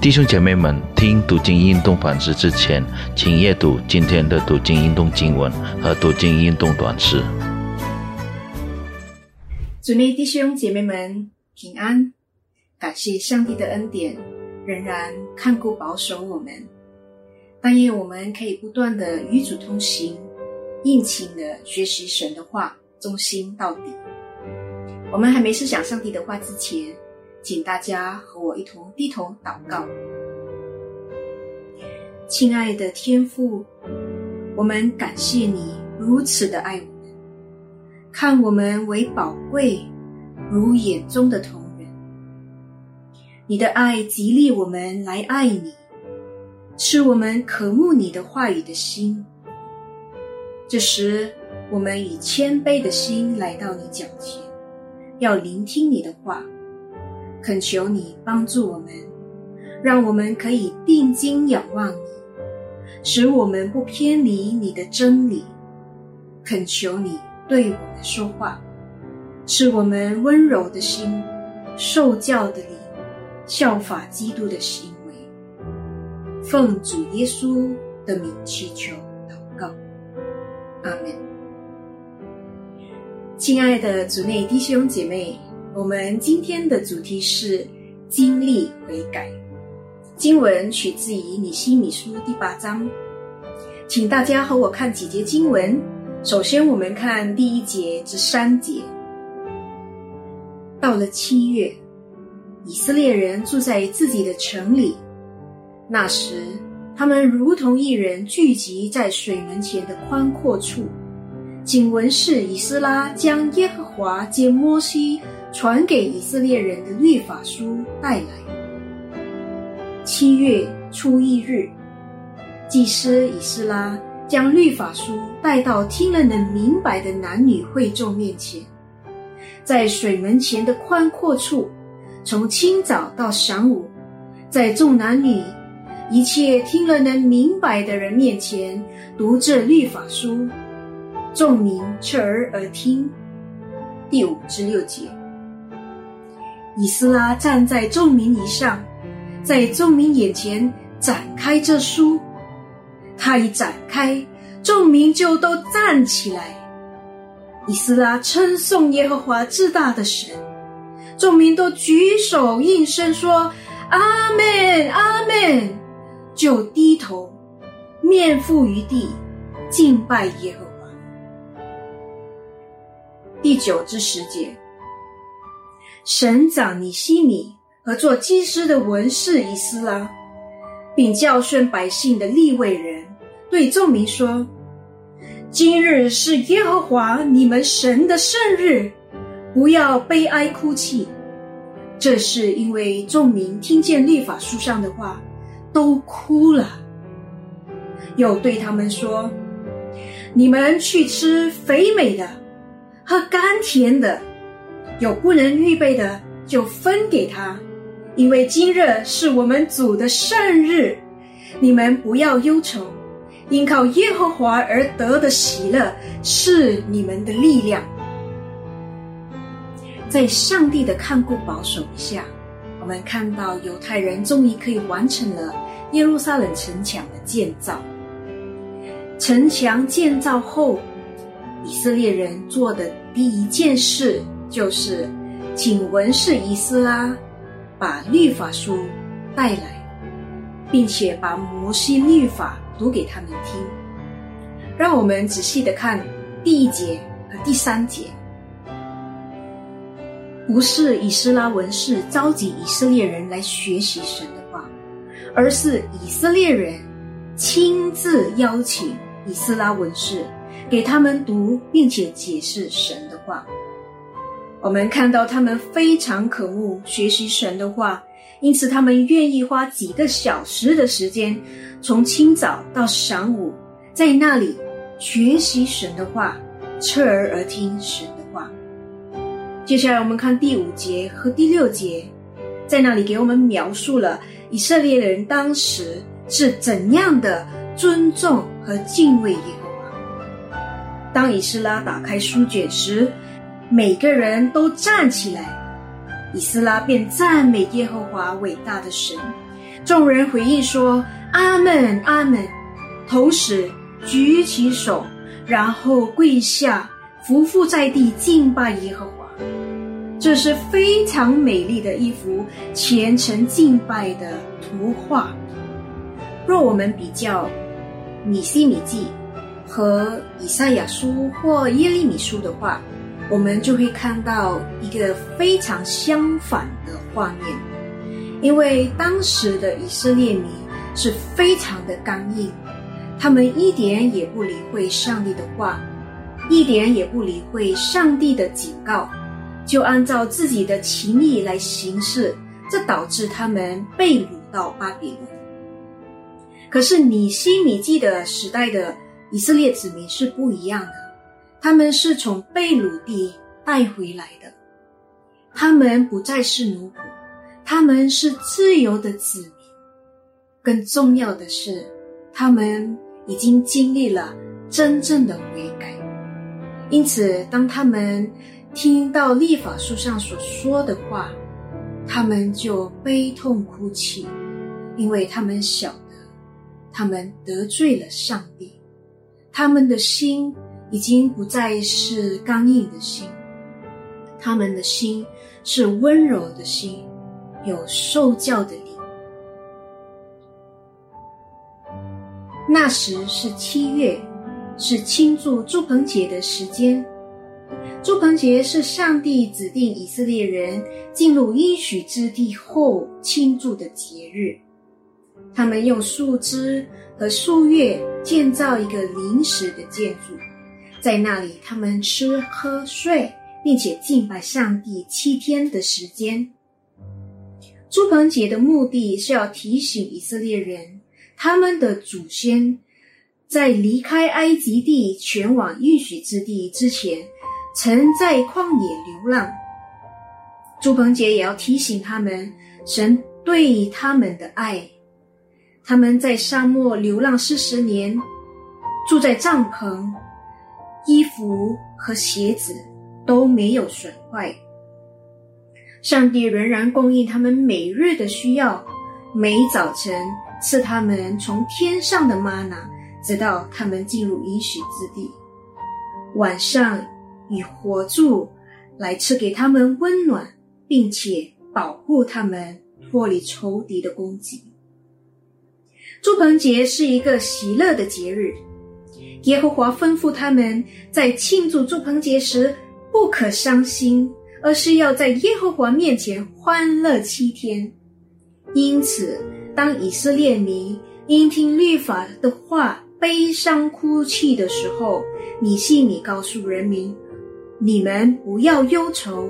弟兄姐妹们，听读经运动反思之前，请阅读今天的读经运动经文和读经运动短诗。主内弟兄姐妹们平安，感谢上帝的恩典，仍然看顾保守我们。但愿我们可以不断的与主同行，殷勤的学习神的话，忠心到底。我们还没思想上帝的话之前。请大家和我一同低头祷告，亲爱的天父，我们感谢你如此的爱我们，看我们为宝贵，如眼中的同人。你的爱激励我们来爱你，是我们渴慕你的话语的心。这时，我们以谦卑的心来到你脚前，要聆听你的话。恳求你帮助我们，让我们可以定睛仰望你，使我们不偏离你的真理。恳求你对我们说话，赐我们温柔的心、受教的灵、效法基督的行为。奉主耶稣的名祈求祷告，阿门。亲爱的主内弟兄姐妹。我们今天的主题是经历悔改。经文取自于《你西米书》第八章，请大家和我看几节经文。首先，我们看第一节至三节。到了七月，以色列人住在自己的城里。那时，他们如同一人聚集在水门前的宽阔处。经文是以斯拉将耶和华借摩西。传给以色列人的律法书带来。七月初一日，祭司以斯拉将律法书带到听了能明白的男女会众面前，在水门前的宽阔处，从清早到晌午，在众男女一切听了能明白的人面前读这律法书，众民侧耳而听。第五至六节。以斯拉站在众民以上，在众民眼前展开这书。他一展开，众民就都站起来。以斯拉称颂耶和华至大的神，众民都举手应声说：“阿门，阿门！”就低头，面覆于地，敬拜耶和华。第九至十节。省长尼西米和做祭司的文士伊斯拉，并教训百姓的立位人，对众民说：“今日是耶和华你们神的圣日，不要悲哀哭泣。”这是因为众民听见律法书上的话，都哭了。又对他们说：“你们去吃肥美的，喝甘甜的。”有不能预备的，就分给他，因为今日是我们主的圣日，你们不要忧愁，因靠耶和华而得的喜乐是你们的力量。在上帝的看顾保守下，我们看到犹太人终于可以完成了耶路撒冷城墙的建造。城墙建造后，以色列人做的第一件事。就是请文士伊斯拉把律法书带来，并且把摩西律法读给他们听。让我们仔细的看第一节和第三节，不是以斯拉文士召集以色列人来学习神的话，而是以色列人亲自邀请以斯拉文士给他们读，并且解释神的话。我们看到他们非常渴慕学习神的话，因此他们愿意花几个小时的时间，从清早到晌午，在那里学习神的话，侧耳而听神的话。接下来我们看第五节和第六节，在那里给我们描述了以色列人当时是怎样的尊重和敬畏耶和华。当以斯拉打开书卷时，每个人都站起来，以斯拉便赞美耶和华伟大的神，众人回应说：“阿门，阿门。”同时举起手，然后跪下，伏伏在地敬拜耶和华。这是非常美丽的一幅虔诚敬拜的图画。若我们比较米西米记和以赛亚书或耶利米书的话，我们就会看到一个非常相反的画面。因为当时的以色列民是非常的刚硬，他们一点也不理会上帝的话，一点也不理会上帝的警告。就按照自己的情意来行事，这导致他们被掳到巴比伦。可是尼西米记的时代的以色列子民是不一样的，他们是从被掳地带回来的，他们不再是奴仆，他们是自由的子民。更重要的是，他们已经经历了真正的悔改，因此当他们。听到立法书上所说的话，他们就悲痛哭泣，因为他们晓得他们得罪了上帝，他们的心已经不再是刚硬的心，他们的心是温柔的心，有受教的灵。那时是七月，是庆祝祝棚节的时间。祝棚节是上帝指定以色列人进入应许之地后庆祝的节日。他们用树枝和树叶建造一个临时的建筑，在那里他们吃喝睡，并且敬拜上帝七天的时间。祝棚节的目的是要提醒以色列人，他们的祖先在离开埃及地前往应许之地之前。曾在旷野流浪，朱鹏杰也要提醒他们神对他们的爱。他们在沙漠流浪四十年，住在帐篷，衣服和鞋子都没有损坏。上帝仍然供应他们每日的需要，每早晨赐他们从天上的玛拿，直到他们进入应许之地。晚上。以火柱来赐给他们温暖，并且保护他们脱离仇敌的攻击。祝棚节是一个喜乐的节日，耶和华吩咐他们在庆祝祝棚节时不可伤心，而是要在耶和华面前欢乐七天。因此，当以色列民因听律法的话悲伤哭泣的时候，你信你告诉人民。你们不要忧愁，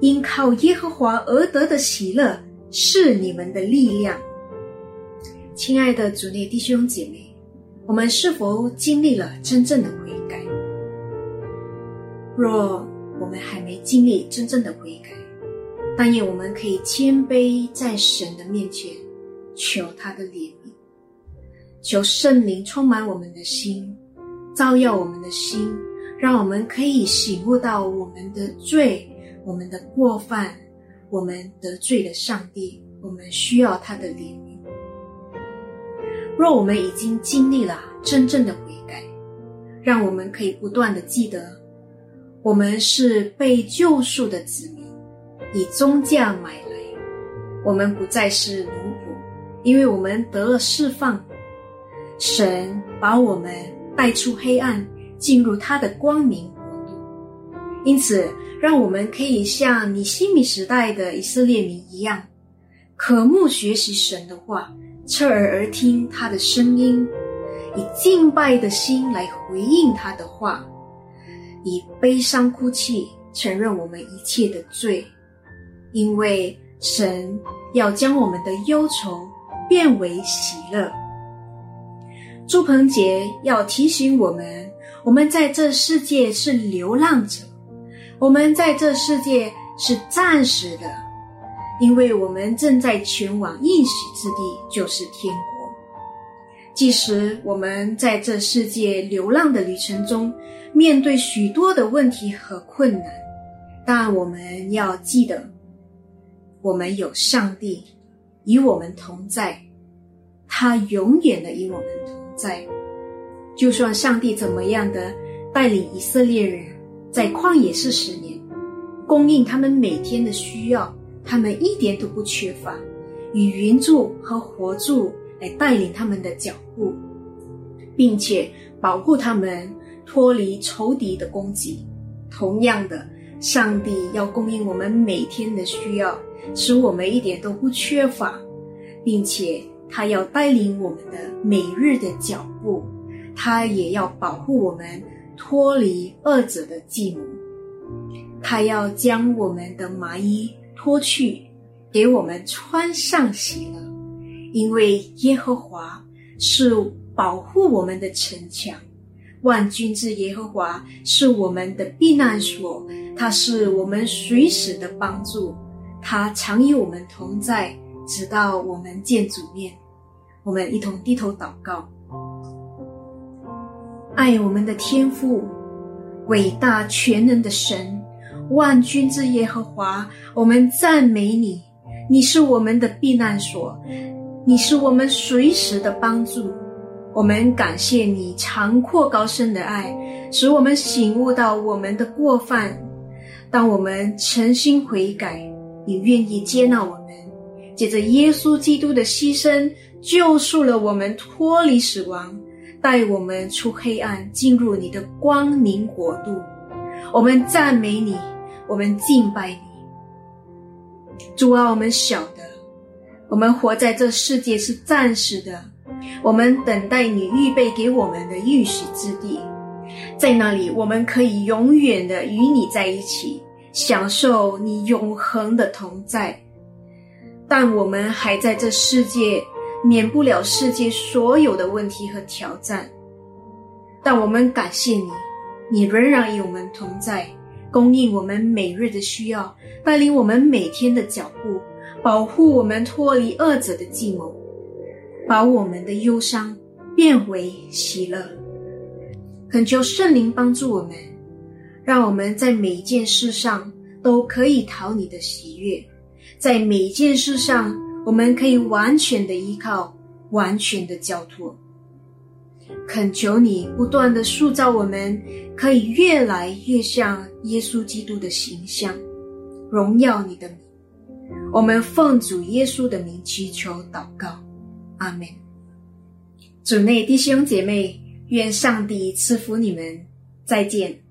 因靠耶和华而得的喜乐是你们的力量。亲爱的主内弟兄姐妹，我们是否经历了真正的悔改？若我们还没经历真正的悔改，但愿我们可以谦卑在神的面前，求他的怜悯，求圣灵充满我们的心，照耀我们的心。让我们可以醒悟到我们的罪、我们的过犯，我们得罪了上帝，我们需要他的怜悯。若我们已经经历了真正的悔改，让我们可以不断的记得，我们是被救赎的子民，以宗价买来，我们不再是奴仆，因为我们得了释放，神把我们带出黑暗。进入他的光明国度，因此，让我们可以像尼西米时代的以色列民一样，渴慕学习神的话，侧耳而听他的声音，以敬拜的心来回应他的话，以悲伤哭泣承认我们一切的罪，因为神要将我们的忧愁变为喜乐。朱鹏杰要提醒我们。我们在这世界是流浪者，我们在这世界是暂时的，因为我们正在前往应许之地，就是天国。即使我们在这世界流浪的旅程中，面对许多的问题和困难，但我们要记得，我们有上帝，与我们同在，他永远的与我们同在。就算上帝怎么样的带领以色列人在旷野四十年，供应他们每天的需要，他们一点都不缺乏，以云柱和火柱来带领他们的脚步，并且保护他们脱离仇敌的攻击。同样的，上帝要供应我们每天的需要，使我们一点都不缺乏，并且他要带领我们的每日的脚步。他也要保护我们脱离恶者的计谋，他要将我们的麻衣脱去，给我们穿上喜乐，因为耶和华是保护我们的城墙，万军之耶和华是我们的避难所，他是我们随时的帮助，他常与我们同在，直到我们见主面。我们一同低头祷告。爱我们的天父，伟大全能的神，万军之耶和华，我们赞美你。你是我们的避难所，你是我们随时的帮助。我们感谢你长阔高深的爱，使我们醒悟到我们的过犯。当我们诚心悔改，你愿意接纳我们，借着耶稣基督的牺牲，救赎了我们，脱离死亡。带我们出黑暗，进入你的光明国度。我们赞美你，我们敬拜你。主啊，我们晓得，我们活在这世界是暂时的。我们等待你预备给我们的应许之地，在那里我们可以永远的与你在一起，享受你永恒的同在。但我们还在这世界。免不了世界所有的问题和挑战，但我们感谢你，你仍然与我们同在，供应我们每日的需要，带领我们每天的脚步，保护我们脱离恶者的计谋，把我们的忧伤变为喜乐。恳求圣灵帮助我们，让我们在每一件事上都可以讨你的喜悦，在每一件事上。我们可以完全的依靠，完全的交托。恳求你不断的塑造我们，可以越来越像耶稣基督的形象，荣耀你的名。我们奉主耶稣的名祈求祷告，阿门。主内弟兄姐妹，愿上帝赐福你们，再见。